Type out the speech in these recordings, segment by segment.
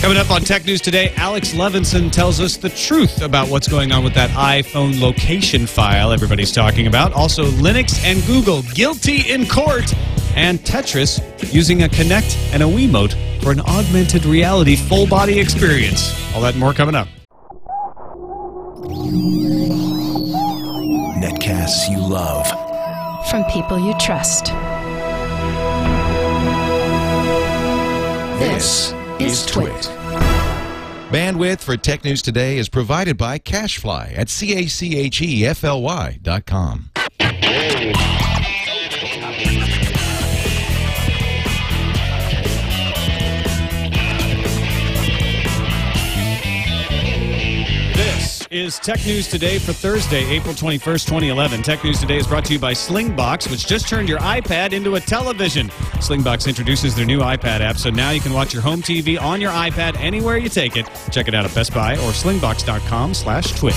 Coming up on Tech News today, Alex Levinson tells us the truth about what's going on with that iPhone location file everybody's talking about. Also, Linux and Google guilty in court, and Tetris using a Kinect and a Wiimote for an augmented reality full body experience. All that and more coming up. Netcasts you love. From people you trust. This is Twit. Bandwidth for Tech News Today is provided by CacheFly at C-A-C-H-E-F-L-Y is Tech News Today for Thursday, April 21st, 2011. Tech News Today is brought to you by Slingbox, which just turned your iPad into a television. Slingbox introduces their new iPad app, so now you can watch your home TV on your iPad anywhere you take it. Check it out at Best Buy or slingbox.com slash twit.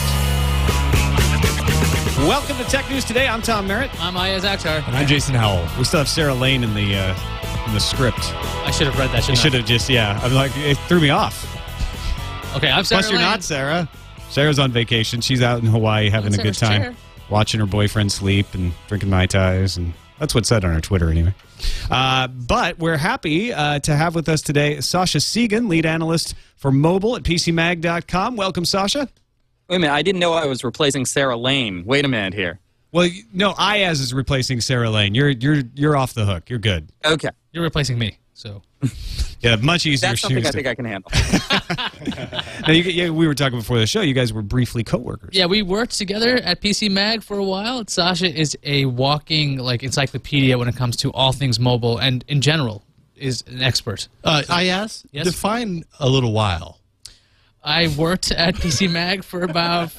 Welcome to Tech News Today. I'm Tom Merritt. I'm Iyaz Akhtar. And I'm Jason Howell. We still have Sarah Lane in the uh, in the script. I should have read that. Shouldn't should have just, yeah. I'm like, it threw me off. Okay, I'm Sarah Plus, you're not Sarah. Sarah's on vacation. She's out in Hawaii having a good time, chair. watching her boyfriend sleep and drinking mai tais, and that's what's said on her Twitter anyway. Uh, but we're happy uh, to have with us today Sascha Segan, lead analyst for mobile at PCMag.com. Welcome, Sascha. Wait a minute, I didn't know I was replacing Sarah Lane. Wait a minute here. Well, no, Iyaz is replacing Sarah Lane. You're you're you're off the hook. You're good. Okay, You're replacing me. So Yeah, much easier that's something shoes. I to- think I can handle. Now, you, yeah, we were talking before the show. You guys were briefly coworkers. yeah, we worked together at PC Mag for a while. Sascha is a walking like encyclopedia when it comes to all things mobile and in general is an expert. Uh, I asked, Yes? define a little while. I worked at PC Mag for about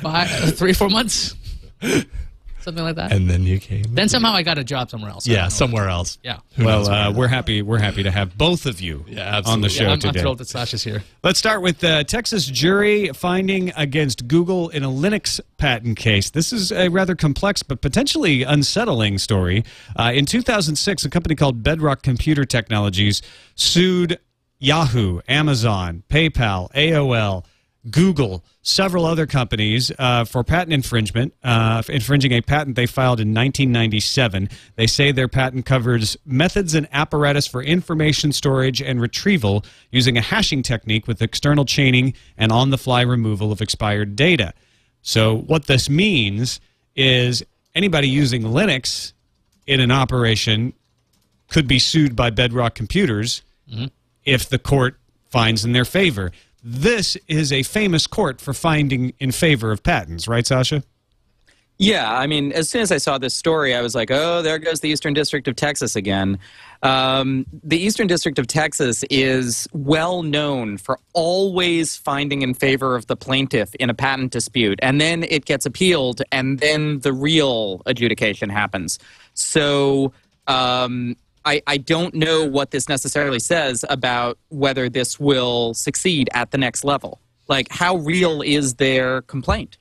five, three, four months, something like that. And then you came. then somehow I got a job somewhere else. I yeah, somewhere else. Yeah. Who Well, uh, we're happy. We're happy to have both of you Yeah, on the show Yeah, I'm, I'm today. thrilled that Sascha's here. Let's start with the Texas jury finding against Google in a Linux patent case. This is a rather complex but potentially unsettling story. Uh, in 2006, a company called Bedrock Computer Technologies sued Yahoo, Amazon, PayPal, AOL, Google, several other companies uh, for patent infringement, uh, infringing a patent they filed in 1997. They say their patent covers methods and apparatus for information storage and retrieval using a hashing technique with external chaining and on the fly removal of expired data. So, what this means is anybody using Linux in an operation could be sued by Bedrock Computers if the court finds in their favor. This is a famous court for finding in favor of patents, right, Sascha? yeah, I mean, as soon as I saw this story, I was like, oh, there goes the Eastern District of Texas again. Um, the Eastern District of Texas is well known for always finding in favor of the plaintiff in a patent dispute, and then it gets appealed, and then the real adjudication happens. So, um, I, I don't know what this necessarily says about whether this will succeed at the next level. Like, how real is their complaint?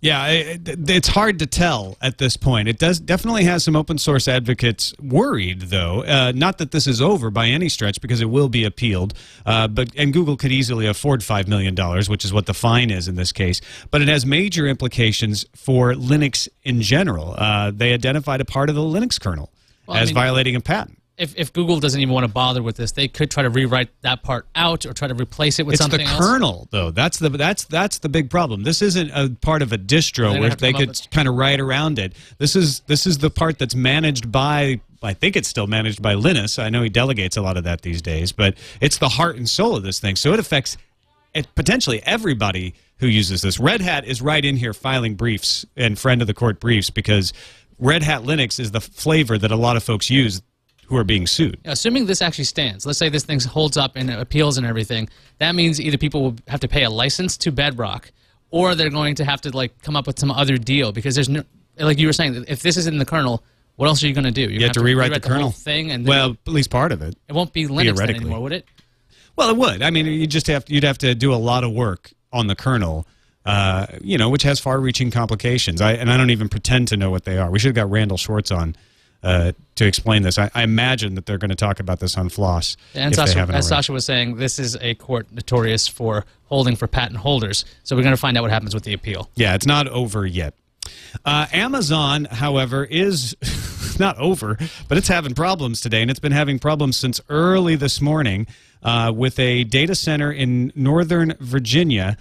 Yeah, it, it- it's hard to tell at this point. It does definitely has some open source advocates worried, though. Uh, not that this is over by any stretch, because it will be appealed. Uh, but and Google could easily afford five million dollars, which is what the fine is in this case. But it has major implications for Linux in general. Uh, they identified a part of the Linux kernel Well, I as mean- violating a patent. If, if Google doesn't even want to bother with this, they could try to rewrite that part out or try to replace it with It's something It's the else. kernel, though. That's the that's that's the big problem. This isn't a part of a distro where gonna have to they could with- kind of ride around it. This is this is the part that's managed by. I think it's still managed by Linus. I know he delegates a lot of that these days, but it's the heart and soul of this thing. So it affects it, potentially everybody who uses this. Red Hat is right in here filing briefs and friend of the court briefs because Red Hat Linux is the flavor that a lot of folks use who are being sued. Assuming this actually stands, let's say this thing holds up and it appeals and everything, that means either people will have to pay a license to Bedrock or they're going to have to like come up with some other deal because there's no, like you were saying, if this is in the kernel, what else are you going to do? You're You gonna have to rewrite the whole kernel thing, and Well, at least part of it. it won't be Linux anymore, would it? Well, it would. I mean, you just have you'd have to do a lot of work on the kernel, uh, you know, which has far-reaching complications. I and I don't even pretend to know what they are. We should have got Randal Schwartz on uh, to explain this. I, I imagine that they're going to talk about this on Floss. And Sascha, as already. Sascha was saying, this is a court notorious for holding for patent holders. So we're going to find out what happens with the appeal. Yeah, it's not over yet. Uh, Amazon, however, is not over, but it's having problems today, and it's been having problems since early this morning uh, with a data center in Northern Virginia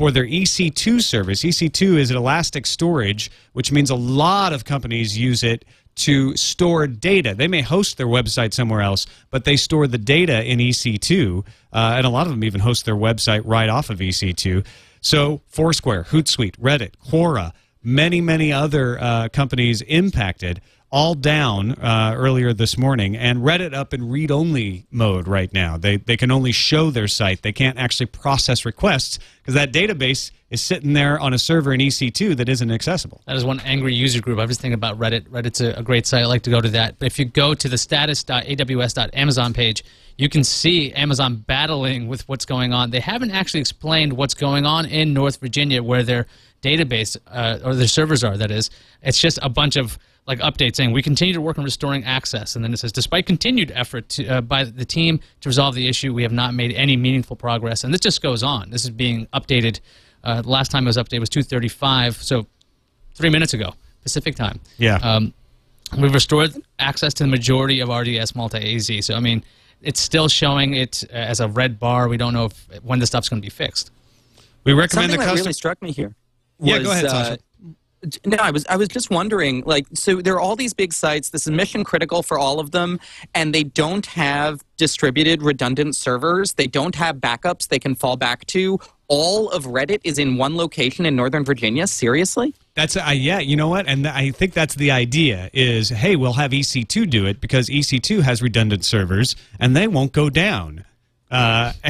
for their EC2 service. EC2 is an elastic storage, which means a lot of companies use it to store data. They may host their website somewhere else, but they store the data in EC2, uh, and a lot of them even host their website right off of EC2. So Foursquare, Hootsuite, Reddit, Quora, many, many other uh, companies impacted, all down uh, earlier this morning, and Reddit up in read-only mode right now. They they can only show their site; they can't actually process requests because that database is sitting there on a server in EC2 that isn't accessible. That is one angry user group. I was thinking about Reddit. Reddit's a, a great site. I like to go to that. But if you go to the status.aws.amazon page, you can see Amazon battling with what's going on. They haven't actually explained what's going on in North Virginia where their database uh, or their servers are, that is. It's just a bunch of like updates saying we continue to work on restoring access and then it says despite continued effort to, uh, by the team to resolve the issue we have not made any meaningful progress and this just goes on this is being updated uh, the last time it was updated was 235 so three minutes ago Pacific time. Yeah. Um, we've restored access to the majority of RDS multi AZ. So I mean, it's still showing it as a red bar. We don't know if, when the stuff's going to be fixed. We recommend Something the that really struck me here. Yeah, was, go ahead, uh, no, I was I was just wondering, like, so there are all these big sites. This is mission critical for all of them, and they don't have distributed redundant servers. They don't have backups they can fall back to. All of Reddit is in one location in Northern Virginia. Seriously? That's uh, yeah, you know what, and I think that's the idea. Is hey, we'll have EC2 do it because EC2 has redundant servers and they won't go down. Uh,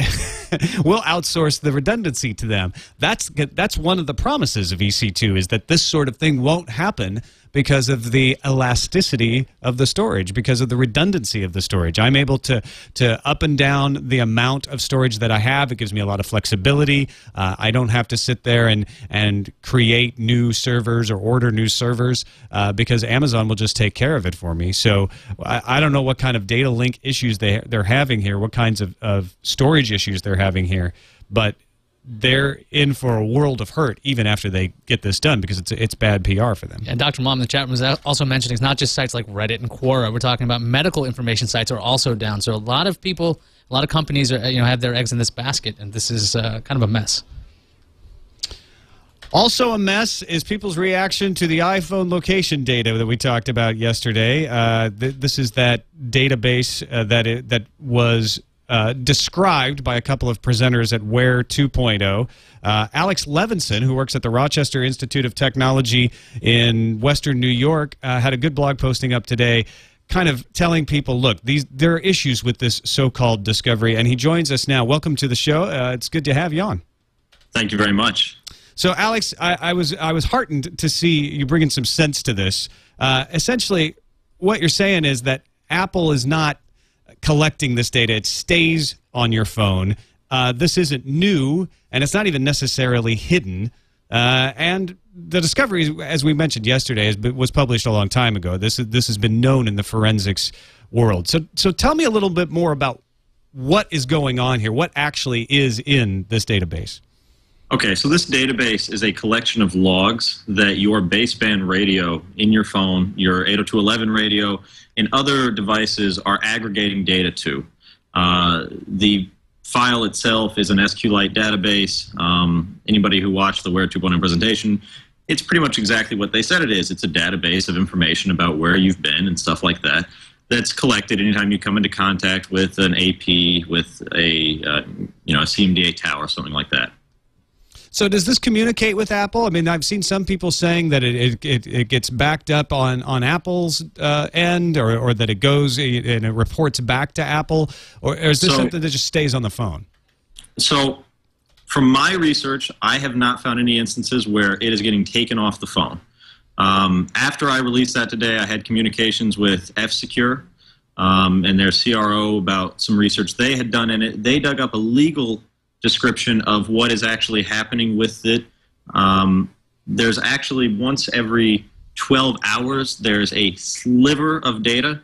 we'll outsource the redundancy to them. That's that's one of the promises of EC2 is that this sort of thing won't happen because of the elasticity of the storage, because of the redundancy of the storage. I'm able to to up and down the amount of storage that I have. It gives me a lot of flexibility. Uh, I don't have to sit there and and create new servers or order new servers uh, because Amazon will just take care of it for me. So I, I don't know what kind of data link issues they they're having here, what kinds of, of storage issues they're having here, but they're in for a world of hurt even after they get this done because it's it's bad PR for them. And Dr. Mom in the chat room was also mentioning it's not just sites like Reddit and Quora. We're talking about medical information sites are also down. So a lot of people, a lot of companies are you know have their eggs in this basket, and this is uh, kind of a mess. Also, a mess is people's reaction to the iPhone location data that we talked about yesterday. Uh, th- this is that database uh, that it, that was uh, described by a couple of presenters at Where 2.0. Uh, Alex Levinson, who works at the Rochester Institute of Technology in Western New York, uh, had a good blog posting up today. Kind of telling people, look, these there are issues with this so-called discovery, and he joins us now. Welcome to the show. Uh, it's good to have you on. Thank you very much. So, Alex, I, I was I was heartened to see you bringing some sense to this. Uh, essentially, what you're saying is that Apple is not collecting this data; it stays on your phone. Uh, this isn't new, and it's not even necessarily hidden. Uh, and the discovery, as we mentioned yesterday, was published a long time ago. This this has been known in the forensics world. So, so tell me a little bit more about what is going on here. What actually is in this database? Okay, so this database is a collection of logs that your baseband radio in your phone, your 802.11 radio, and other devices are aggregating data to. Uh, the file itself is an SQLite database. Um, anybody who watched the Where 2.0 presentation, it's pretty much exactly what they said it is. It's a database of information about where you've been and stuff like that. That's collected anytime you come into contact with an AP, with a uh, you know a CMDA tower, something like that. So does this communicate with Apple? I mean, I've seen some people saying that it it, it gets backed up on on Apple's uh, end, or, or that it goes and it reports back to Apple, or, or is this So- something that just stays on the phone? So, from my research, I have not found any instances where it is getting taken off the phone. Um, after I released that today, I had communications with F Secure um, and their CRO about some research they had done in it. They dug up a legal description of what is actually happening with it. Um, there's actually once every 12 hours, there's a sliver of data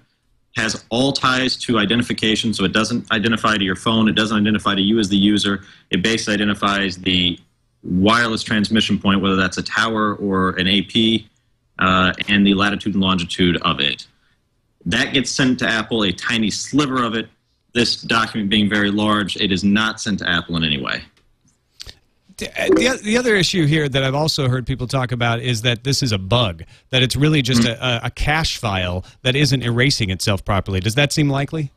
has all ties to identification, so it doesn't identify to your phone, it doesn't identify to you as the user. It basically identifies the wireless transmission point, whether that's a tower or an AP, uh, and the latitude and longitude of it. That gets sent to Apple, a tiny sliver of it. This document being very large, it is not sent to Apple in any way. The, the other issue here that I've also heard people talk about is that this is a bug, that it's really just a, a cache file that isn't erasing itself properly. Does that seem likely?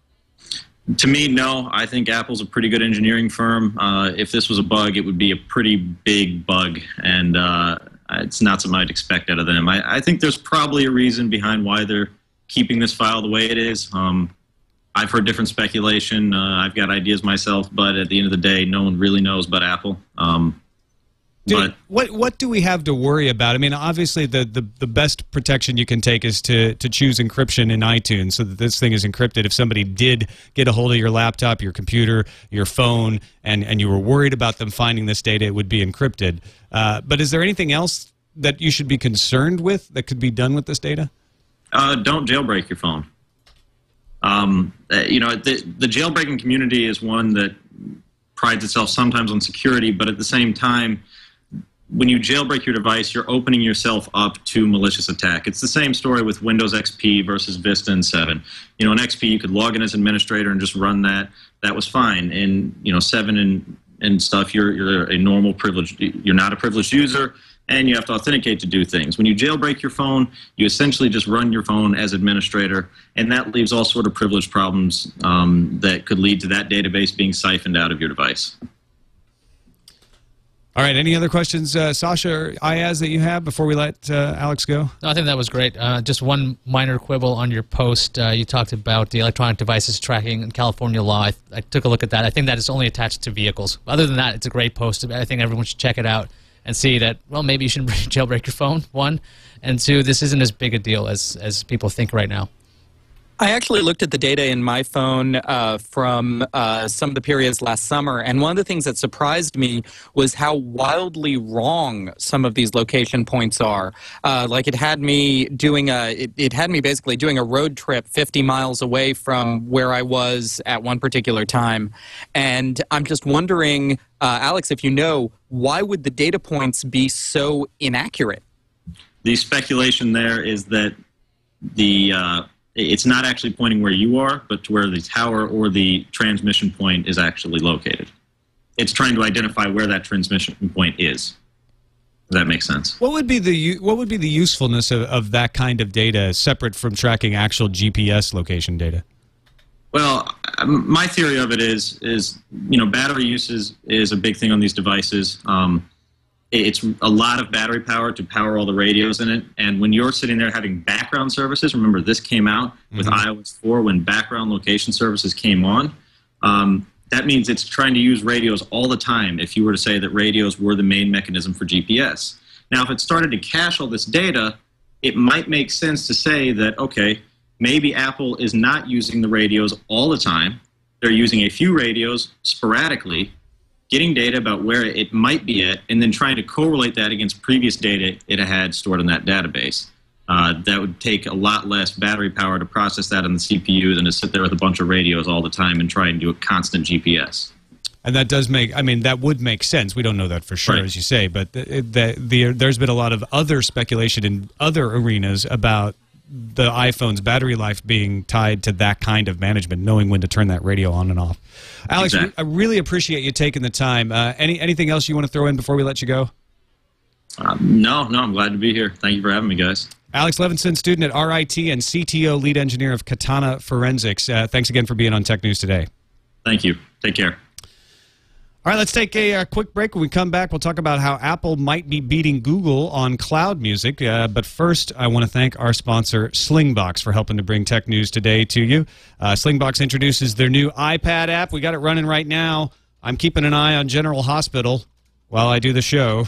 To me, no. I think Apple's a pretty good engineering firm. Uh, if this was a bug, it would be a pretty big bug, and uh, it's not something I'd expect out of them. I, I, think there's probably a reason behind why they're keeping this file the way it is. Um, I've heard different speculation. Uh, I've got ideas myself, but at the end of the day, no one really knows but Apple. Um, but what what do we have to worry about? I mean, obviously the, the, the best protection you can take is to to choose encryption in iTunes so that this thing is encrypted. If somebody did get a hold of your laptop, your computer, your phone, and and you were worried about them finding this data, it would be encrypted. Uh, but is there anything else that you should be concerned with that could be done with this data? Uh, don't jailbreak your phone. Um, uh, you know, the, the jailbreaking community is one that prides itself sometimes on security, but at the same time, when you jailbreak your device, you're opening yourself up to malicious attack. It's the same story with Windows XP versus Vista and 7. You know, in XP, you could log in as administrator and just run that. That was fine. In, you know, 7 and, and stuff, you're, you're a normal privileged, you're not a privileged user and you have to authenticate to do things. When you jailbreak your phone, you essentially just run your phone as administrator, and that leaves all sort of privilege problems um, that could lead to that database being siphoned out of your device. All right. Any other questions, uh, Sascha or Iyaz, that you have before we let uh, Alex go? No, I think that was great. Uh, just one minor quibble on your post. Uh, you talked about the electronic devices tracking in California law. I, I, took a look at that. I think that is only attached to vehicles. Other than that, it's a great post. I think everyone should check it out and see that well maybe you shouldn't jailbreak your phone one. And two this isn't as big a deal as as people think right now I actually looked at the data in my phone uh, from uh, some of the periods last summer, and one of the things that surprised me was how wildly wrong some of these location points are. Uh, like it had me doing a, it, it, had me basically doing a road trip 50 miles away from where I was at one particular time, and I'm just wondering, uh, Alex, if you know, why would the data points be so inaccurate? The speculation there is that the uh, it's not actually pointing where you are, but to where the tower or the transmission point is actually located. It's trying to identify where that transmission point is. Does that make sense? What would be the what would be the usefulness of, of that kind of data separate from tracking actual GPS location data? Well, my theory of it is is you know battery use is, is a big thing on these devices. Um, it's a lot of battery power to power all the radios in it. And when you're sitting there having background services, remember this came out with mm-hmm. iOS 4 when background location services came on. Um, that means it's trying to use radios all the time if you were to say that radios were the main mechanism for GPS. Now, if it started to cache all this data, it might make sense to say that, okay, maybe Apple is not using the radios all the time. They're using a few radios sporadically getting data about where it might be at, and then trying to correlate that against previous data it had stored in that database. Uh, that would take a lot less battery power to process that on the CPU than to sit there with a bunch of radios all the time and try and do a constant GPS. And that does make, I mean, that would make sense. We don't know that for sure, right. as you say, but the, the, the, there's been a lot of other speculation in other arenas about the iPhone's battery life being tied to that kind of management, knowing when to turn that radio on and off. Alex, exactly. I really appreciate you taking the time. Uh, any anything else you want to throw in before we let you go? Um, no, no, I'm glad to be here. Thank you for having me, guys. Alex Levinson, student at RIT and CTO lead engineer of Katana Forensics. Uh, thanks again for being on Tech News today. Thank you. Take care. All right, let's take a, uh, quick break. When we come back, we'll talk about how Apple might be beating Google on cloud music. Uh, but first, I want to thank our sponsor, Slingbox, for helping to bring tech news today to you. Uh, Slingbox introduces their new iPad app. We got it running right now. I'm keeping an eye on General Hospital while I do the show.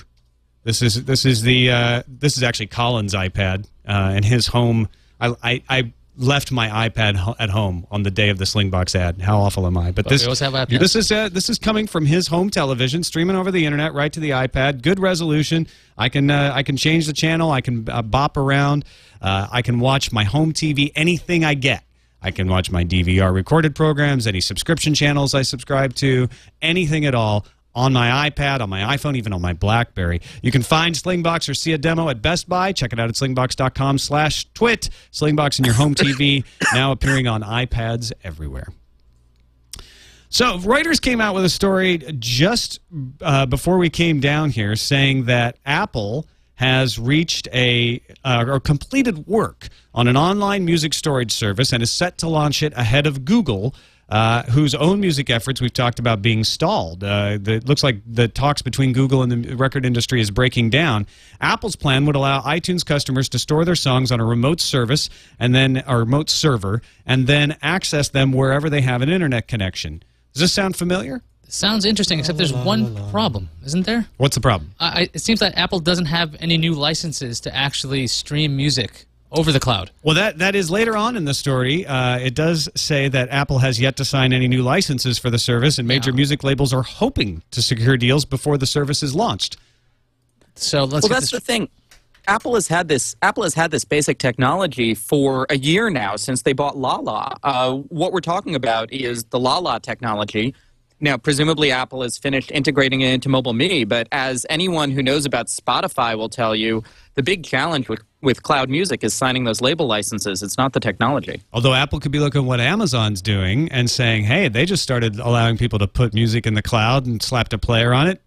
This is this is the uh, this is actually Colin's iPad uh, and his home. I, I, I left my iPad ho- at home on the day of the Slingbox ad. How awful am I? But, this have iPads. this is uh, this is coming from his home television, streaming over the internet right to the iPad. Good resolution. I can uh, I can change the channel. I can uh, bop around. Uh, I can watch my home TV. Anything I get. I can watch my DVR recorded programs, any subscription channels I subscribe to, anything at all on my iPad, on my iPhone, even on my BlackBerry. You can find Slingbox or see a demo at Best Buy. Check it out at slingbox.com slash twit. Slingbox in your home TV, now appearing on iPads everywhere. So Reuters came out with a story just uh, before we came down here saying that Apple has reached a uh, or completed work on an online music storage service and is set to launch it ahead of Google. Uh, whose own music efforts we've talked about being stalled. Uh, the, it looks like the talks between Google and the record industry is breaking down. Apple's plan would allow iTunes customers to store their songs on a remote service and then a remote server and then access them wherever they have an internet connection. Does this sound familiar? Sounds interesting, except there's one problem, isn't there? What's the problem? I, I- it seems that Apple doesn't have any new licenses to actually stream music over the cloud. Well, that that is later on in the story. Uh, it does say that Apple has yet to sign any new licenses for the service, and major Yeah. music labels are hoping to secure deals before the service is launched. So let's well, get that's this the thing. Apple has had this. Apple has had this basic technology for a year now since they bought Lala. Uh, what we're talking about is the Lala technology. Now, presumably, Apple has finished integrating it into Mobile Me, but as anyone who knows about Spotify will tell you, the big challenge with, with cloud music is signing those label licenses. It's not the technology. Although Apple could be looking at what Amazon's doing and saying, "Hey, they just started allowing people to put music in the cloud and slapped a player on it.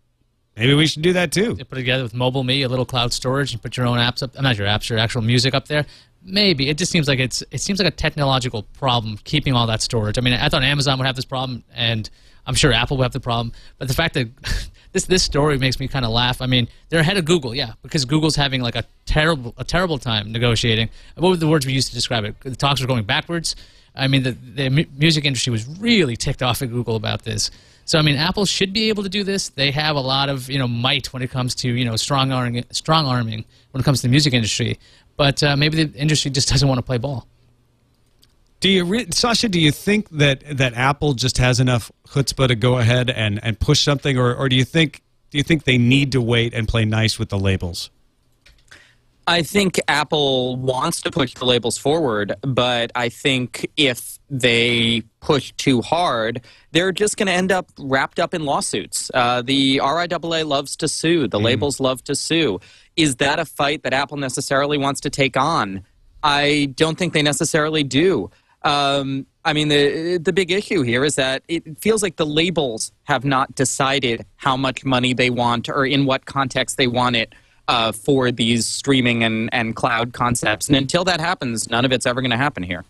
Maybe we should do that too." They put it together with Mobile Me, a little cloud storage, and put your own apps up. uh, Not your apps, your actual music up there. Maybe it just seems like it's it seems like a technological problem keeping all that storage. I mean, I thought Amazon would have this problem, and I'm sure Apple will have the problem. But the fact that this this story makes me kind of laugh. I mean, they're ahead of Google, yeah, because Google's having like a terrible a terrible time negotiating. What were the words we used to describe it? The talks were going backwards. I mean, the, the mu- music industry was really ticked off at Google about this. So I mean, Apple should be able to do this. They have a lot of you know might when it comes to you know strong arming, strong arming when it comes to the music industry. But uh, maybe the industry just doesn't want to play ball. Do you, re- Sascha? Do you think that that Apple just has enough chutzpah to go ahead and, and push something, or, or do you think do you think they need to wait and play nice with the labels? I think Apple wants to push the labels forward, but I think if they push too hard, they're just going to end up wrapped up in lawsuits. Uh, the RIAA loves to sue, the labels love to sue. Is that a fight that Apple necessarily wants to take on? I don't think they necessarily do. Um, I mean, the the big issue here is that it feels like the labels have not decided how much money they want or in what context they want it uh, for these streaming and, and cloud concepts. And until that happens, none of it's ever going to happen here.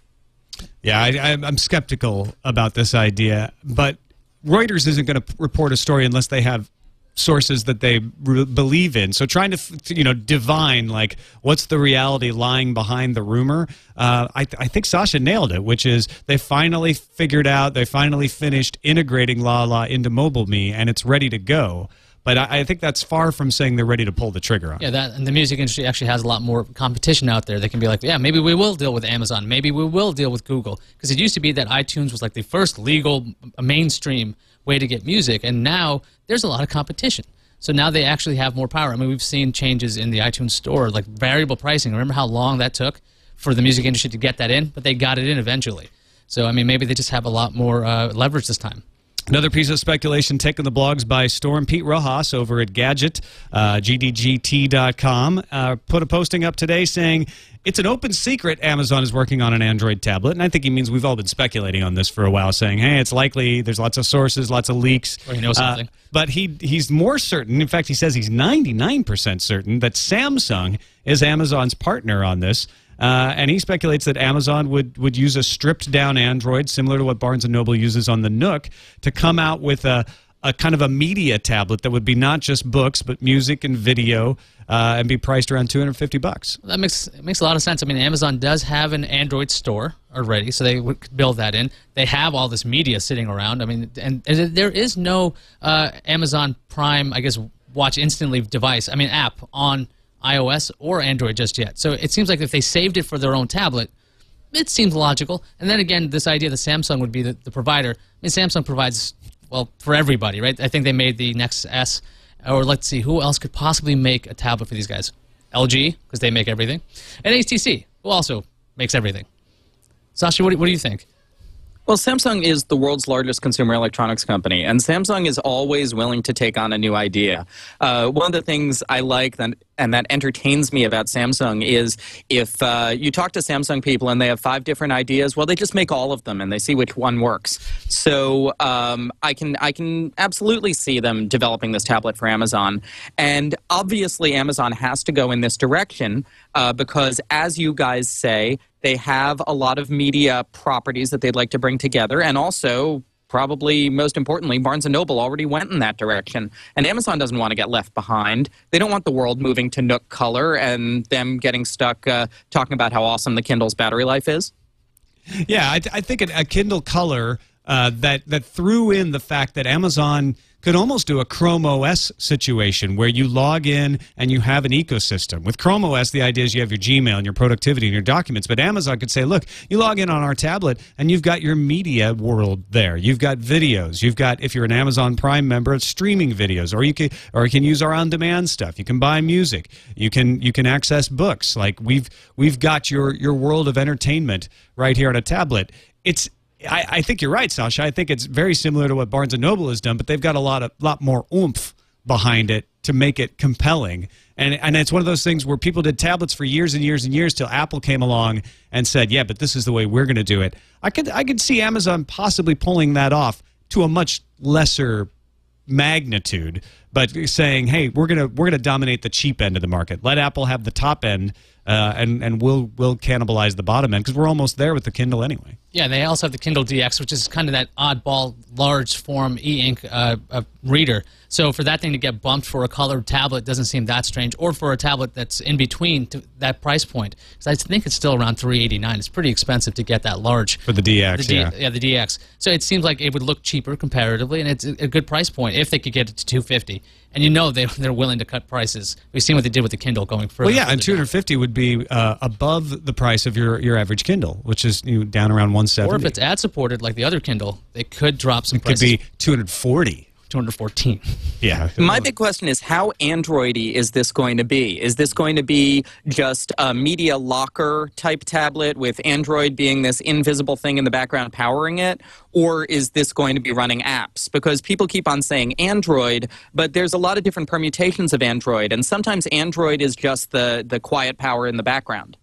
Yeah, I, I'm skeptical about this idea, but Reuters isn't going to report a story unless they have sources that they believe in. So trying to you know divine like what's the reality lying behind the rumor. Uh, I, th- I think Sascha nailed it, which is they finally figured out, they finally finished integrating La La into Mobile Me, and it's ready to go. But I, I think that's far from saying they're ready to pull the trigger on. Yeah, that and the music industry actually has a lot more competition out there. They can be like, yeah, maybe we will deal with Amazon, maybe we will deal with Google, because it used to be that iTunes was like the first legal mainstream way to get music, and now there's a lot of competition. So now they actually have more power. I mean, we've seen changes in the iTunes store, like variable pricing. Remember how long that took for the music industry to get that in? But they got it in eventually. So I mean, maybe they just have a lot more uh, leverage this time. Another piece of speculation taken the blogs by Storm Pete Rojas over at Gadget, uh, GDGT.com, uh, put a posting up today saying it's an open secret Amazon is working on an Android tablet. And I think he means we've all been speculating on this for a while, saying, hey, it's likely, there's lots of sources, lots of leaks. Or he knows Uh, something. but he he's more certain. In fact, he says he's 99% certain that Samsung is Amazon's partner on this. Uh, and he speculates that Amazon would, would use a stripped down Android, similar to what Barnes and Noble uses on the Nook, to come out with a, a kind of a media tablet that would be not just books, but music and video, uh, and be priced around 250 bucks. That makes makes a lot of sense. I mean, Amazon does have an Android store already, so they would build that in. They have all this media sitting around. I mean, and, and there is no uh, Amazon Prime, I guess, watch instantly device. I mean, app on iOS or Android just yet. So it seems like if they saved it for their own tablet, it seems logical. And then again, this idea that Samsung would be the, the provider. I mean, Samsung provides well for everybody, right? I think they made the Nexus S, or let's see, who else could possibly make a tablet for these guys? LG because they make everything, and HTC who also makes everything. Sascha, what do, what do you think? Well, Samsung is the world's largest consumer electronics company, and Samsung is always willing to take on a new idea. Uh, one of the things I like that, and that entertains me about Samsung is if uh, you talk to Samsung people and they have five different ideas, well, they just make all of them and they see which one works. So um, I can I can absolutely see them developing this tablet for Amazon, and obviously Amazon has to go in this direction uh, because, as you guys say, they have a lot of media properties that they'd like to bring together, and also probably most importantly, Barnes and Noble already went in that direction, and Amazon doesn't want to get left behind. They don't want the world moving to Nook Color and them getting stuck uh, talking about how awesome the Kindle's battery life is. Yeah, I, I think a, a Kindle Color uh, that that threw in the fact that Amazon could almost do a Chrome OS situation where you log in and you have an ecosystem. With Chrome OS, the idea is you have your Gmail and your productivity and your documents, but Amazon could say, look, you log in on our tablet and you've got your media world there. You've got videos. You've got, if you're an Amazon Prime member, streaming videos, or you can, or you can use our on-demand stuff. You can buy music. You can, you can access books. Like we've, we've got your, your world of entertainment right here on a tablet. It's I, I, think you're right, Sascha. I think it's very similar to what Barnes and Noble has done, but they've got a lot of lot more oomph behind it to make it compelling. And and it's one of those things where people did tablets for years and years and years till Apple came along and said, "Yeah, but this is the way we're going to do it." I could I could see Amazon possibly pulling that off to a much lesser magnitude, but saying, "Hey, we're gonna we're gonna dominate the cheap end of the market. Let Apple have the top end, uh, and and we'll we'll cannibalize the bottom end because we're almost there with the Kindle anyway." Yeah, they also have the Kindle DX, which is kind of that oddball large form e-ink uh, uh, reader. So for that thing to get bumped for a colored tablet doesn't seem that strange, or for a tablet that's in between that price point, because I think it's still around 389. It's pretty expensive to get that large for the DX. The D- yeah. yeah, the DX. So it seems like it would look cheaper comparatively, and it's a good price point if they could get it to 250. And you know they they're willing to cut prices. We've seen what they did with the Kindle going further. Well, yeah, and 250 down. would be uh, above the price of your your average Kindle, which is you know, down around 170. Or if it's ad supported like the other Kindle, they could drop some. Prices. It could be 240. 214. Yeah. My big question is how Androidy is this going to be? Is this going to be just a media locker type tablet with Android being this invisible thing in the background powering it? Or is this going to be running apps? Because people keep on saying Android, but there's a lot of different permutations of Android, and sometimes Android is just the, the quiet power in the background.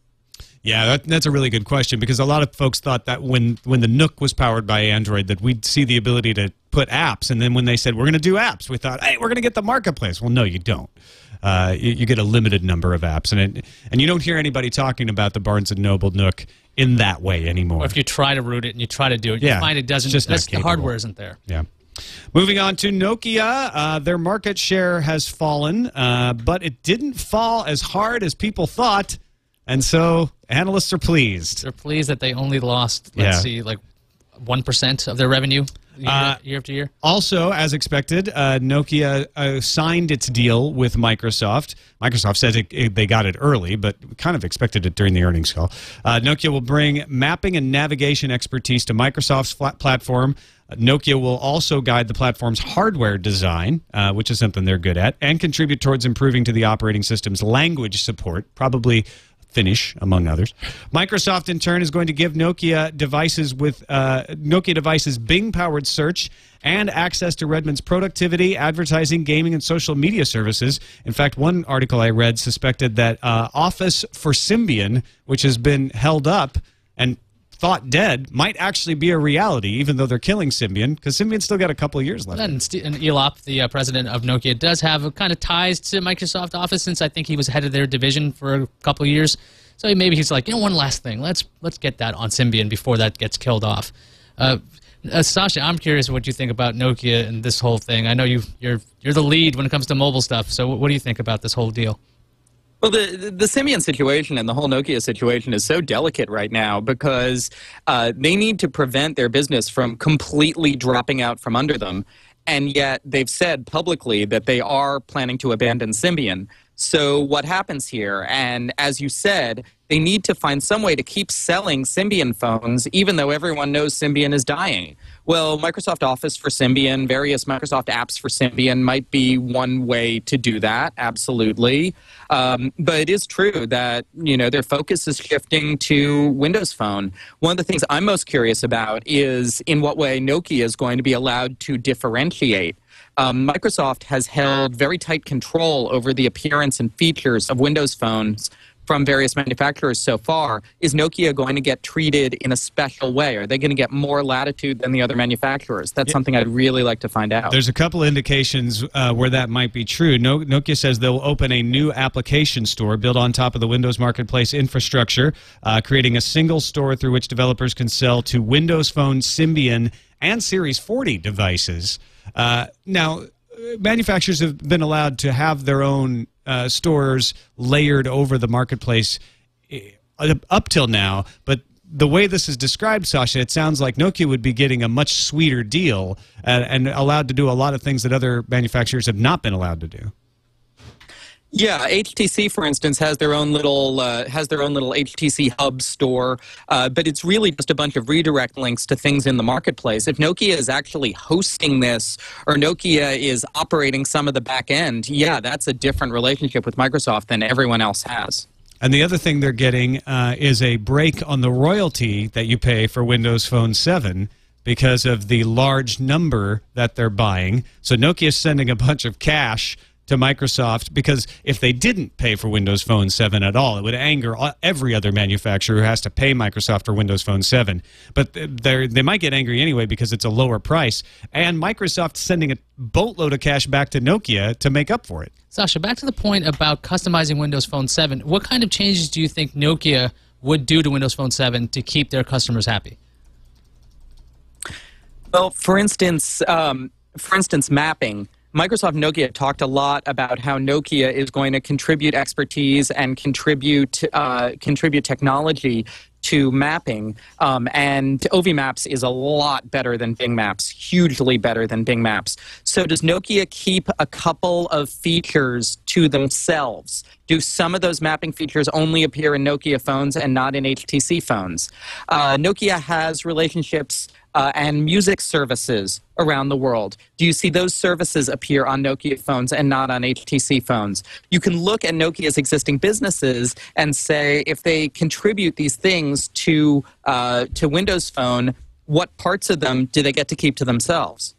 Yeah, that, that's a really good question because a lot of folks thought that when when the Nook was powered by Android that we'd see the ability to put apps, and then when they said we're going to do apps, we thought, hey, we're going to get the marketplace. Well, no, you don't. Uh, you, you, get a limited number of apps, and it, and you don't hear anybody talking about the Barnes and Noble Nook in that way anymore. Or if you try to root it and you try to do it, yeah, you find it doesn't. Just the hardware isn't there. Yeah. Moving on to Nokia, uh, their market share has fallen, uh, but it didn't fall as hard as people thought. And so analysts are pleased. They're pleased that they only lost, let's Yeah. see, like 1% of their revenue year, Uh, year after year. Also, as expected, uh, Nokia uh, signed its deal with Microsoft. Microsoft says it, it- they got it early, but kind of expected it during the earnings call. Uh, Nokia will bring mapping and navigation expertise to Microsoft's flat platform. Nokia will also guide the platform's hardware design, uh, which is something they're good at, and contribute towards improving to the operating system's language support, probably Finnish, among others. Microsoft, in turn, is going to give Nokia devices with uh, Nokia devices Bing-powered search and access to Redmond's productivity, advertising, gaming, and social media services. In fact, one article I read suspected that uh, Office for Symbian, which has been held up and thought dead, might actually be a reality, even though they're killing Symbian, because Symbian's still got a couple of years left. And, St- and Elop, the uh, president of Nokia, does have a kind of ties to Microsoft Office since I think he was head of their division for a couple of years. So maybe he's like, you know, one last thing. Let's let's get that on Symbian before that gets killed off. Uh, uh, Sascha, I'm curious what you think about Nokia and this whole thing. I know you you're you're the lead when it comes to mobile stuff. So what do you think about this whole deal? Well, the, the the Symbian situation and the whole Nokia situation is so delicate right now because uh, they need to prevent their business from completely dropping out from under them, and yet they've said publicly that they are planning to abandon Symbian. So what happens here? And as you said, they need to find some way to keep selling Symbian phones, even though everyone knows Symbian is dying. Well, Microsoft Office for Symbian, various Microsoft apps for Symbian might be one way to do that. Absolutely, um, but it is true that you know their focus is shifting to Windows Phone. One of the things I'm most curious about is in what way Nokia is going to be allowed to differentiate. Um, Microsoft has held very tight control over the appearance and features of Windows phones from various manufacturers so far. Is Nokia going to get treated in a special way? Are they going to get more latitude than the other manufacturers? That's something I'd really like to find out. There's a couple indications uh, where that might be true. No, Nokia says they'll open a new application store built on top of the Windows Marketplace infrastructure, uh, creating a single store through which developers can sell to Windows Phone, Symbian, and Series 40 devices. Uh, now, manufacturers have been allowed to have their own uh, stores layered over the marketplace uh, up till now, but the way this is described, Sascha, it sounds like Nokia would be getting a much sweeter deal uh, and allowed to do a lot of things that other manufacturers have not been allowed to do. Yeah, HTC, for instance, has their own little uh, has their own little HTC Hub store, uh, but it's really just a bunch of redirect links to things in the marketplace. If Nokia is actually hosting this, or Nokia is operating some of the back end, yeah, that's a different relationship with Microsoft than everyone else has. And the other thing they're getting uh, is a break on the royalty that you pay for Windows Phone 7 because of the large number that they're buying. So Nokia is sending a bunch of cash to Microsoft because if they didn't pay for Windows Phone 7 at all, it would anger every other manufacturer who has to pay Microsoft for Windows Phone 7. But they might get angry anyway because it's a lower price. And Microsoft sending a boatload of cash back to Nokia to make up for it. Sascha, back to the point about customizing Windows Phone 7. What kind of changes do you think Nokia would do to Windows Phone 7 to keep their customers happy? Well, for instance, um, for instance, mapping. Microsoft Nokia talked a lot about how Nokia is going to contribute expertise and contribute uh, contribute technology to mapping. Um, and Ovi Maps is a lot better than Bing Maps, hugely better than Bing Maps. So does Nokia keep a couple of features to themselves? Do some of those mapping features only appear in Nokia phones and not in HTC phones? Uh, Nokia has relationships uh, and music services around the world. Do you see those services appear on Nokia phones and not on HTC phones? You can look at Nokia's existing businesses and say if they contribute these things to uh, to Windows Phone, what parts of them do they get to keep to themselves?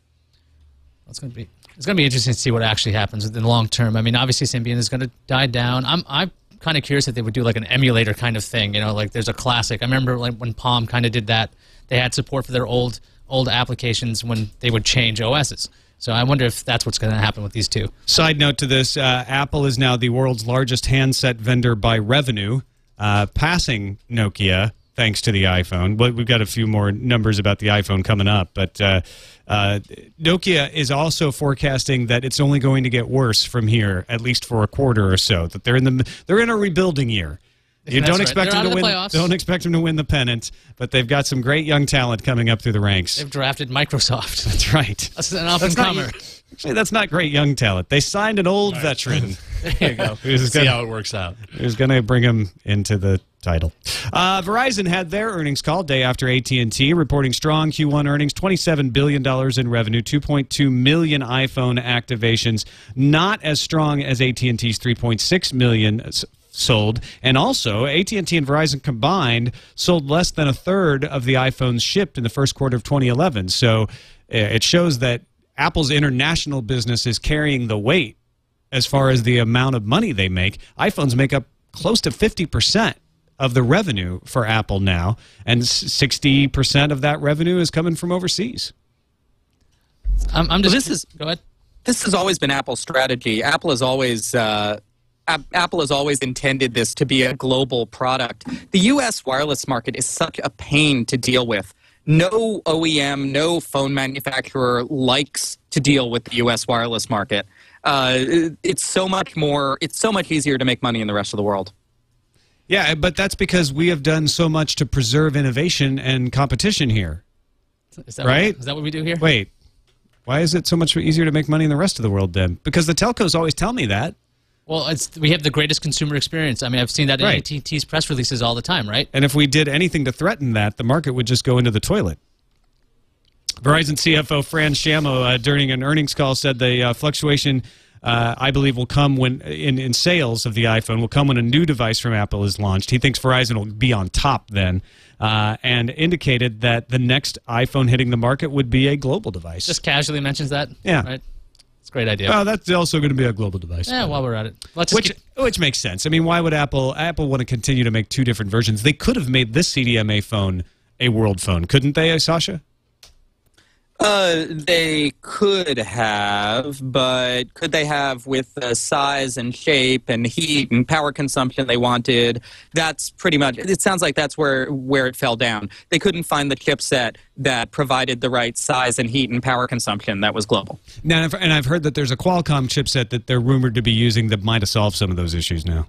That's going to be it's going to be interesting to see what actually happens in the long term. I mean, obviously Symbian is going to die down. I'm I'm kind of curious if they would do like an emulator kind of thing. You know, like there's a classic. I remember like when Palm kind of did that. They had support for their old old applications when they would change OSs. So I wonder if that's what's going to happen with these two. Side note to this: uh, Apple is now the world's largest handset vendor by revenue, uh, passing Nokia thanks to the iPhone. But we've got a few more numbers about the iPhone coming up. But uh, uh, Nokia is also forecasting that it's only going to get worse from here, at least for a quarter or so. That they're in the they're in a rebuilding year. You That's don't right. expect They're them to win. playoffs. Don't expect them to win the pennant, but they've got some great young talent coming up through the ranks. They've drafted Microsoft. That's right. That's an up and That's not- comer. Actually, that's not great young talent. They signed an old veteran There you go. who's See gonna- how it works out. who's going to bring him into the title. Uh, Verizon had their earnings call day after AT&T, reporting strong Q1 earnings, $27 billion in revenue, 2.2 million iPhone activations, not as strong as AT&T's 3.6 million sold and also AT&T and Verizon combined sold less than a third of the iPhones shipped in the first quarter of 2011 so uh, it shows that Apple's international business is carrying the weight as far as the amount of money they make. iPhones make up close to 50% of the revenue for Apple now, and 60% of that revenue is coming from overseas. I'm, I'm just. this is- Go ahead. this has always been Apple's strategy. Apple has always uh, Ap- Apple has always intended this to be a global product. The U.S. wireless market is such a pain to deal with. No OEM, no phone manufacturer likes to deal with the U.S. wireless market. Uh, it's so much more. It's so much easier to make money in the rest of the world. Yeah, but that's because we have done so much to preserve innovation and competition here. Is that Right? What, is that what we do here? Wait, why is it so much easier to make money in the rest of the world then? Because the telcos always tell me that. Well, it's we have the greatest consumer experience. I mean, I've seen that in Right. AT&T's press releases all the time, right? And if we did anything to threaten that, the market would just go into the toilet. Verizon CFO Fran Shammo uh, during an earnings call said the uh, fluctuation, uh, I believe, will come when in, in sales of the iPhone will come when a new device from Apple is launched. He thinks Verizon will be on top then, uh, and indicated that the next iPhone hitting the market would be a global device. Just casually mentions that. Yeah. Right. It's a great idea. well, that's also going to be a global device. yeah. While we're at it, let's which keep- which makes sense. I mean, why would Apple Apple want to continue to make two different versions? They could have made this CDMA phone a world phone, couldn't they, Sascha? Uh, they could have, but could they have with the size and shape and heat and power consumption they wanted? That's pretty much. It sounds like that's where where it fell down. They couldn't find the chipset that provided the right size and heat and power consumption that was global. Now, and I've- and I've heard that there's a Qualcomm chipset that they're rumored to be using that might have solved some of those issues now.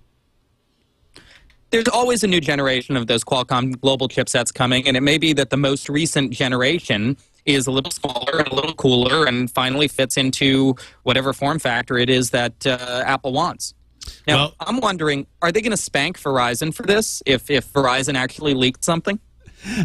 There's always a new generation of those Qualcomm global chipsets coming, and it may be that the most recent generation is a little smaller and a little cooler and finally fits into whatever form factor it is that uh, Apple wants. Now, Well- I'm wondering, are they going to spank Verizon for this if, if Verizon actually leaked something?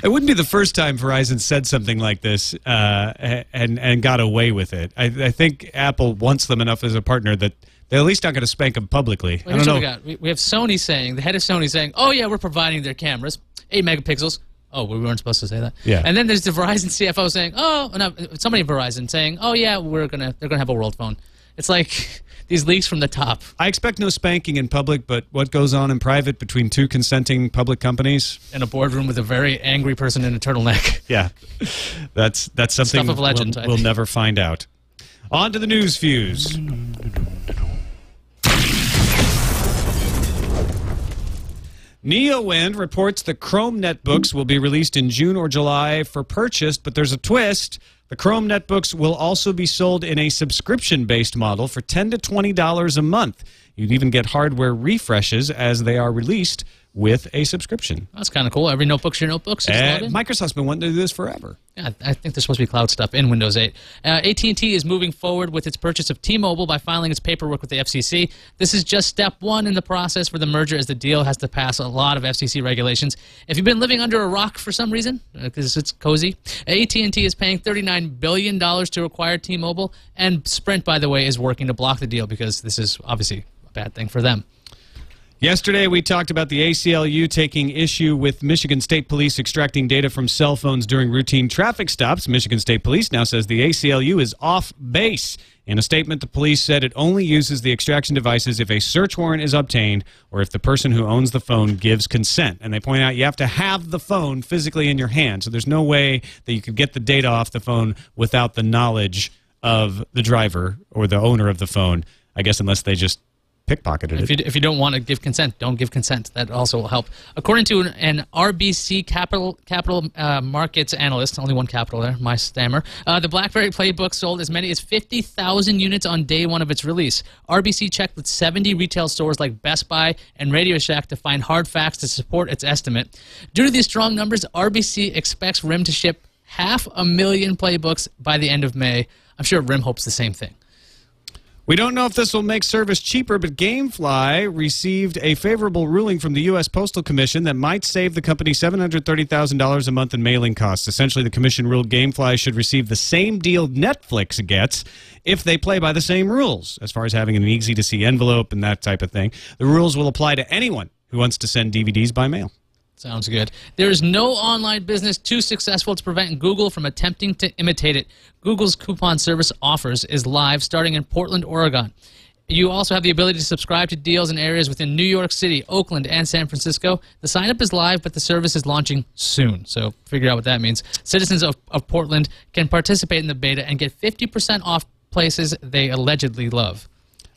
It wouldn't be the first time Verizon said something like this uh, and and got away with it. I, I think Apple wants them enough as a partner that they're at least not going to spank them publicly. Well, I don't what know. we got. We, we have Sony saying, the head of Sony saying, "Oh yeah, we're providing their cameras, eight megapixels." Oh, we weren't supposed to say that. Yeah. And then there's the Verizon CFO saying, "Oh, no, somebody at Verizon saying, "Oh yeah, we're gonna they're gonna have a world phone." It's like these leaks from the top. I expect no spanking in public, but what goes on in private between two consenting public companies? in a boardroom with a very angry person in a turtleneck. Yeah, that's that's something Stuff of legend, we'll, we'll never find out. On to the news fuse. Neowin reports the Chrome netbooks will be released in June or July for purchase, but there's a twist. The Chrome netbooks will also be sold in a subscription-based model for 10 to $20 a month. You'd even get hardware refreshes as they are released with a subscription. That's kind of cool. Every notebook's your notbook. So just Uh. Microsoft's been wanting to do this forever. Yeah, I think there's supposed to be cloud stuff in Windows 8. Uh, AT&T is moving forward with its purchase of T-Mobile by filing its paperwork with the FCC. This is just step one in the process for the merger, as the deal has to pass a lot of FCC regulations. If you've been living under a rock for some reason, because it's cozy, AT&T is paying $39 billion to acquire T-Mobile, and Sprint, by the way, is working to block the deal because this is obviously a bad thing for them. Yesterday, we talked about the ACLU taking issue with Michigan State Police extracting data from cell phones during routine traffic stops. Michigan State Police now says the ACLU is off base. In a statement, the police said it only uses the extraction devices if a search warrant is obtained or if the person who owns the phone gives consent. And they point out you have to have the phone physically in your hand. So there's no way that you could get the data off the phone without the knowledge of the driver or the owner of the phone, I guess, unless they just pickpocketed If you, if you don't want to give consent, don't give consent. That also will help. According to an, an RBC Capital Capital uh, Markets analyst, only one capital there, my stammer, uh, the BlackBerry Playbook sold as many as 50,000 units on day one of its release. RBC checked with 70 retail stores like Best Buy and Radio Shack to find hard facts to support its estimate. Due to these strong numbers, RBC expects RIM to ship half a million Playbooks by the end of May. I'm sure RIM hopes the same thing. We don't know if this will make service cheaper, but Gamefly received a favorable ruling from the U.S. Postal Commission that might save the company $730,000 a month in mailing costs. Essentially, the commission ruled Gamefly should receive the same deal Netflix gets if they play by the same rules, as far as having an easy to see envelope and that type of thing. The rules will apply to anyone who wants to send DVDs by mail. Sounds good. There is no online business too successful to prevent Google from attempting to imitate it. Google's coupon service offers is live starting in Portland, Oregon. You also have the ability to subscribe to deals in areas within New York City, Oakland, and San Francisco. The sign up is live, but the service is launching soon. So figure out what that means. Citizens of, of Portland can participate in the beta and get 50% off places they allegedly love.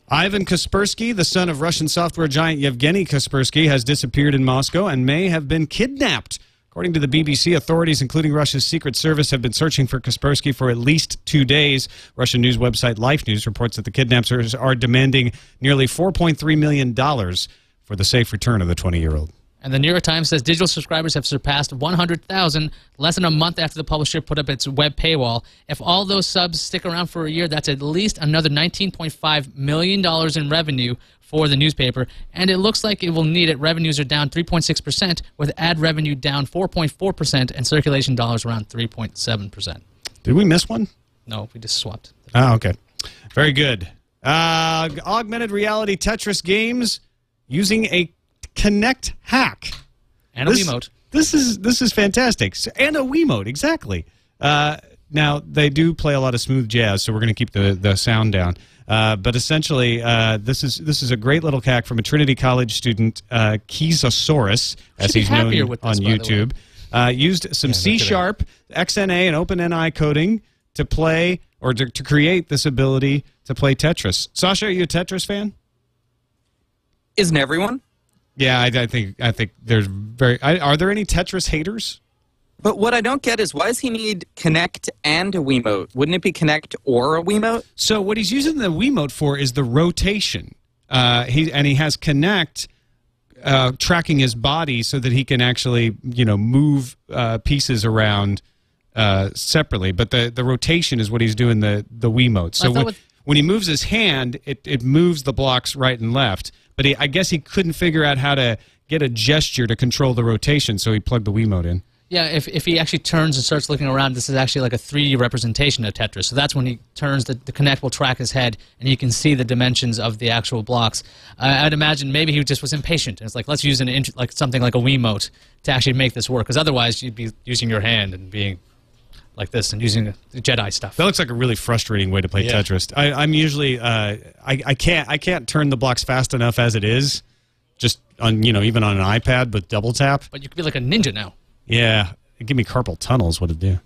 Ivan Kaspersky, the son of Russian software giant Yevgeny Kaspersky, has disappeared in Moscow and may have been kidnapped. According to the BBC, authorities, including Russia's Secret Service, have been searching for Kaspersky for at least two days. Russian news website Life News reports that the kidnappers are demanding nearly $4.3 million for the safe return of the 20 year old. And the New York Times says digital subscribers have surpassed 100,000 less than a month after the publisher put up its web paywall. If all those subs stick around for a year, that's at least another $19.5 million in revenue for the newspaper. And it looks like it will need it. Revenues are down 3.6%, with ad revenue down 4.4%, and circulation dollars around 3.7%. Did we miss one? No, we just swapped. Oh, okay. Very good. Uh, augmented reality Tetris games using a Kinect hack. And a This- Wiimote. This is this is fantastic, and a Wiimote exactly. Uh, now they do play a lot of smooth jazz, so we're going to keep the the sound down. Uh, but essentially, uh, this is this is a great little hack from a Trinity College student, uh, Keezosaurus, as he's known happier with on this, by. YouTube. Uh, used some C sharp, XNA, and OpenNI coding to play or to, to create this ability to play Tetris. Sascha, are you a Tetris fan? Isn't everyone? Yeah, I, I think I think there's very. I, are there any Tetris haters? But what I don't get is why does he need Kinect and a Wiimote? Wouldn't it be Kinect or a Wiimote? So what he's using the Wiimote for is the rotation. Uh, he and he has Kinect uh, tracking his body so that he can actually you know move uh, pieces around uh, separately. But the the rotation is what he's doing the the Wiimote. So when, with- when he moves his hand, it it moves the blocks right and left. But he, I guess he couldn't figure out how to get a gesture to control the rotation, so he plugged the Wiimote in. Yeah, if, if he actually turns and starts looking around, this is actually like a 3D representation of Tetris. So that's when he turns, the, the Kinect will track his head, and you can see the dimensions of the actual blocks. I I'd imagine maybe he just was impatient. And it's like, let's use an like something like a Wiimote to actually make this work, because otherwise you'd be using your hand and being like this and using the Jedi stuff. That looks like a really frustrating way to play Yeah. Tetris. I, I'm usually uh, I, I can't I can't turn the blocks fast enough as it is, just on you know even on an iPad with double tap. But you could be like a ninja now. Yeah, give me carpal tunnel is what it do.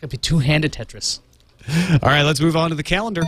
Could be two-handed Tetris. All right, let's move on to the calendar.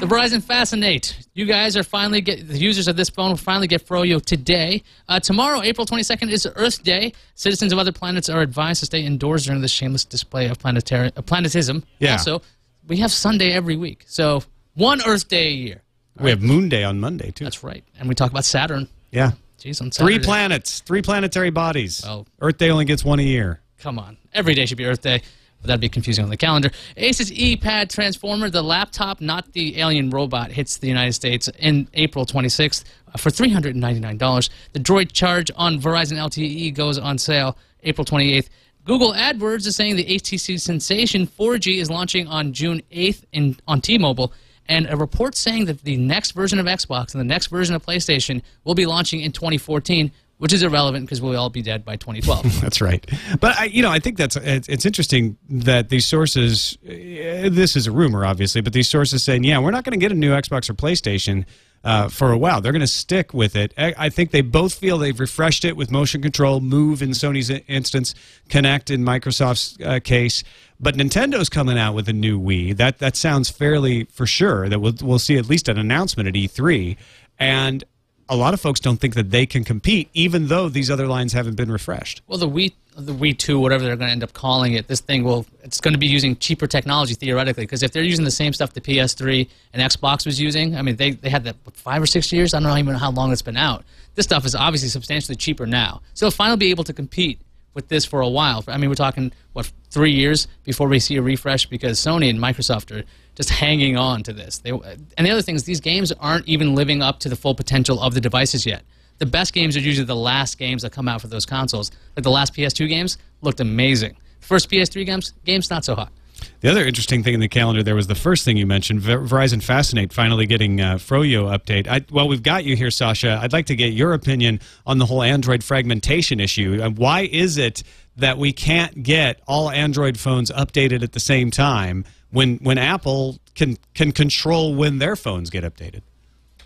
The Verizon Fascinate. You guys are finally get the users of this phone will finally get Froyo today. Uh, tomorrow, April 22nd, is Earth Day. Citizens of other planets are advised to stay indoors during this shameless display of planetary uh, planetism. Yeah. Also, we have Sunday every week, so one Earth Day a year. We have Moon Day on Monday too. That's right. And we talk about Saturn. yeah, Jeez, on three planets, three planetary bodies. Oh. Earth Day only gets one a year. Come on. Every day should be Earth Day. But that'd be confusing on the calendar. Asus Eee Pad Transformer, the laptop, not the alien robot, hits the United States in April 26th uh, for $399. The Droid Charge on Verizon LTE goes on sale April 28th. Google AdWords is saying the HTC Sensation 4G is launching on June 8th in, on T-Mobile. And a report saying that the next version of Xbox and the next version of PlayStation will be launching in 2014, which is irrelevant because we'll all be dead by 2012. That's right. But I, you know, I think that's it's, it's interesting that these sources. eh, This is a rumor, obviously, but these sources saying, "Yeah, we're not going to get a new Xbox or PlayStation uh, for a while. They're going to stick with it." I, I think they both feel they've refreshed it with motion control, Move in Sony's instance, Kinect in Microsoft's uh, case. But Nintendo's coming out with a new Wii. That that sounds fairly for sure that we'll we'll see at least an announcement at E3, and. A lot of folks don't think that they can compete, even though these other lines haven't been refreshed. Well, the Wii, the Wii Two, whatever they're going to end up calling it, this thing will it's going to be using cheaper technology theoretically. Because if they're using the same stuff the PS3 and Xbox was using, I mean, they they had that five or six years. I don't know even how long it's been out. This stuff is obviously substantially cheaper now, so it'll finally be able to compete with this for a while. I mean, we're talking what three years before we see a refresh because Sony and Microsoft are just hanging on to this. They, and the other thing is these games aren't even living up to the full potential of the devices yet. The best games are usually the last games that come out for those consoles. Like the last PS2 games looked amazing. First PS3 games, games not so hot. The other interesting thing in the calendar there was the first thing you mentioned, Ver- Verizon Fascinate finally getting uh, Froyo update. I, well, we've got you here, Sascha. I'd like to get your opinion on the whole Android fragmentation issue. Uh, why is it that we can't get all Android phones updated at the same time when when Apple can can control when their phones get updated?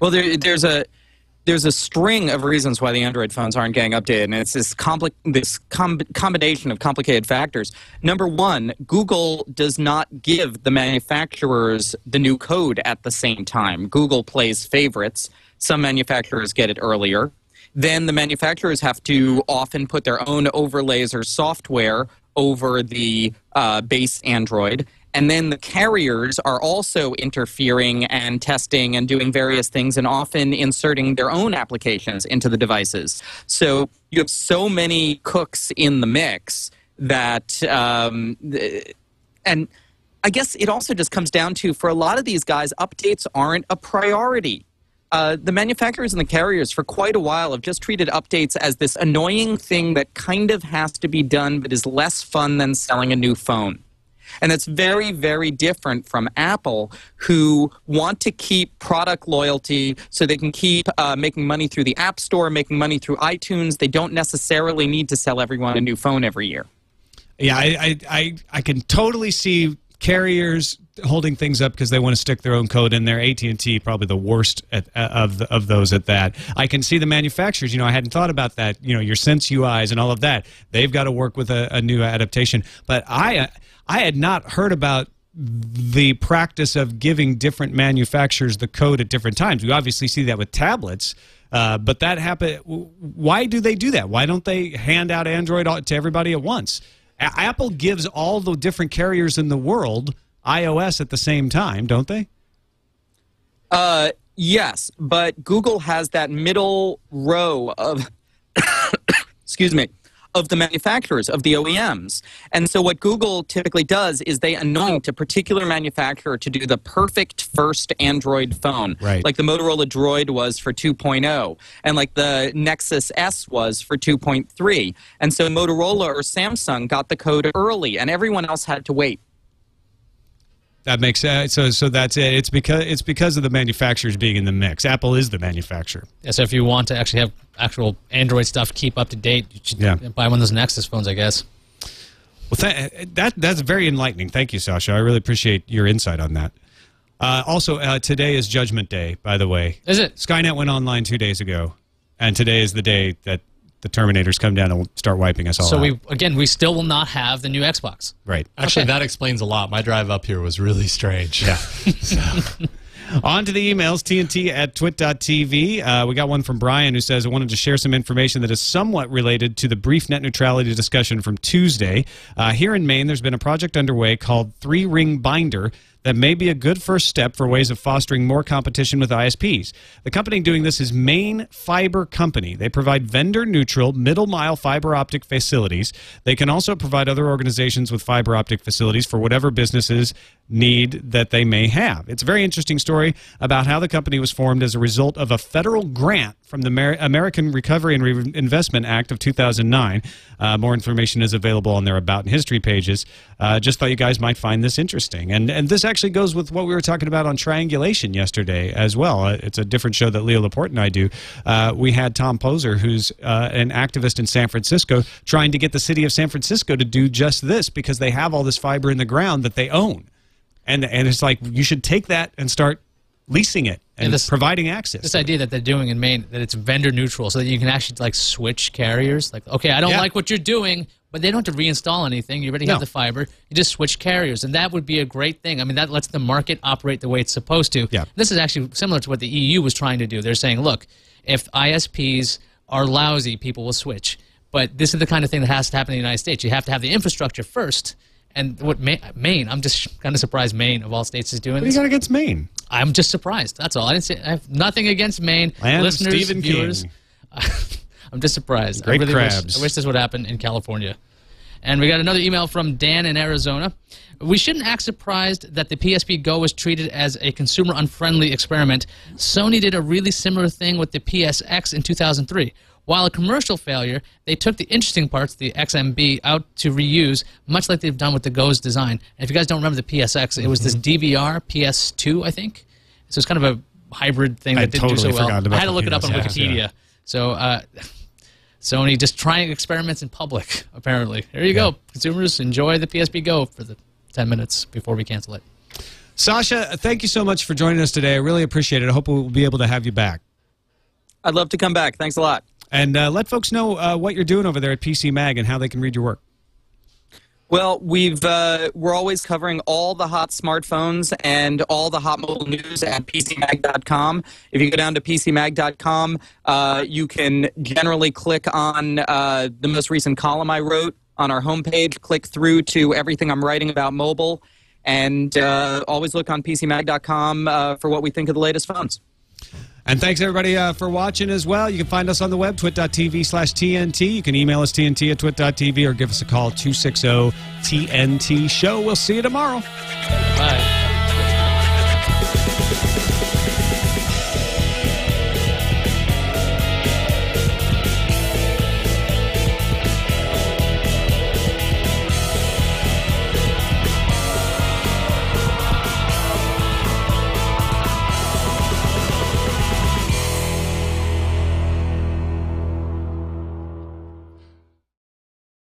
Well, there, there's a there's a string of reasons why the Android phones aren't getting updated, and it's this compli- this com- combination of complicated factors. Number one, Google does not give the manufacturers the new code at the same time. Google plays favorites. Some manufacturers get it earlier. Then the manufacturers have to often put their own overlays or software over the uh, base Android. And then the carriers are also interfering and testing and doing various things and often inserting their own applications into the devices. So you have so many cooks in the mix that, um, and I guess it also just comes down to for a lot of these guys, updates aren't a priority. Uh, the manufacturers and the carriers for quite a while have just treated updates as this annoying thing that kind of has to be done but is less fun than selling a new phone. And that's very, very different from Apple, who want to keep product loyalty so they can keep uh, making money through the App Store, making money through iTunes. They don't necessarily need to sell everyone a new phone every year. Yeah, I, I, I, I can totally see carriers holding things up because they want to stick their own code in there. AT and T probably the worst at, uh, of of those at that. I can see the manufacturers. You know, I hadn't thought about that. You know, your Sense UIs and all of that. They've got to work with a, a new adaptation. But I uh, I had not heard about the practice of giving different manufacturers the code at different times. We obviously see that with tablets. Uh, but that happened. Why do they do that? Why don't they hand out Android to everybody at once? A- Apple gives all the different carriers in the world iOS at the same time, don't they? Uh, yes, but Google has that middle row of, excuse me, of the manufacturers, of the OEMs. And so what Google typically does is they anoint a particular manufacturer to do the perfect first Android phone. Right. Like the Motorola Droid was for 2.0, and like the Nexus S was for 2.3. And so Motorola or Samsung got the code early, and everyone else had to wait. That makes sense. So, so that's it. It's because it's because of the manufacturers being in the mix. Apple is the manufacturer. Yeah, so if you want to actually have actual Android stuff keep up to date, you should Yeah. buy one of those Nexus phones, I guess. Well, th- that that's very enlightening. Thank you, Sascha. I really appreciate your insight on that. Uh, also, uh, today is Judgment Day. By the way, Is it? Skynet went online two days ago, and today is the day that the Terminators come down and start wiping us all So out. we again, we still will not have the new Xbox. right. Actually, Okay. that explains a lot. My drive up here was really strange. Yeah. On to the emails, TNT at twit.tv. Uh, we got one from Brian who says, I wanted to share some information that is somewhat related to the brief net neutrality discussion from Tuesday. Uh, here in Maine, there's been a project underway called Three Ring Binder that may be a good first step for ways of fostering more competition with ISPs. The company doing this is Maine Fiber Company. They provide vendor neutral middle mile fiber optic facilities. They can also provide other organizations with fiber optic facilities for whatever businesses need that they may have. It's a very interesting story about how the company was formed as a result of a federal grant from the Amer- American Recovery and Reinvestment Act of 2009. Uh, more information is available on their About and History pages. Uh, just thought you guys might find this interesting. And, and this actually goes with what we were talking about on triangulation yesterday as well. Uh, it's a different show that Leo Laporte and I do. Uh, we had Tom Poser, who's uh, an activist in San Francisco, trying to get the city of San Francisco to do just this because they have all this fiber in the ground that they own and and it's like you should take that and start leasing it and this- providing access. This idea that they're doing in Maine that it's vendor neutral, so that you can actually like switch carriers. Like, okay, I don't Yeah. like what you're doing, but they don't have to reinstall anything. You already No. have the fiber. You just switch carriers, and that would be a great thing. I mean, that lets the market operate the way it's supposed to. Yeah. This is actually similar to what the EU was trying to do. They're saying, look, if ISPs are lousy, people will switch. But this is the kind of thing that has to happen in the United States. You have to have the infrastructure first. And what Ma- Maine, I'm just kind of surprised Maine of all states is doing what do this. you got against Maine? I'm just surprised. That's all. I didn't say I have nothing against Maine Land of listeners, Stephen viewers. I'm just surprised. Great I really crabs. Wish, I wish this would happen in California. And we got another email from Dan in Arizona. We shouldn't act surprised that the PSP Go was treated as a consumer unfriendly experiment. Sony did a really similar thing with the PSX in 2003. While a commercial failure, they took the interesting parts, the XMB, out to reuse, much like they've done with the Go's design. And if you guys don't remember the PSX, it was this Mm-hmm. DVR PS2, I think. So it's kind of a hybrid thing I that didn't do so well. forgot about I had to the look it up on PSX, Wikipedia. yeah. So uh, Sony just trying experiments in public, apparently. There you go. Consumers enjoy the PSP Go for the 10 minutes before we cancel it. Sascha, thank you so much for joining us today. I really appreciate it. I hope we'll be able to have you back. I'd love to come back. Thanks a lot. And uh, let folks know uh, what you're doing over there at PC Mag and how they can read your work. Well, we've uh, we're always covering all the hot smartphones and all the hot mobile news at PCMag.com. If you go down to PCMag.com, uh, you can generally click on uh, the most recent column I wrote on our homepage. Click through to everything I'm writing about mobile, And uh, always look on PCMag.com uh, for what we think of the latest phones. And thanks everybody uh, for watching as well. You can find us on the web, twit.tv slash TNT. You can email us TNT at twit.tv or give us a call 260 TNT show. We'll see you tomorrow.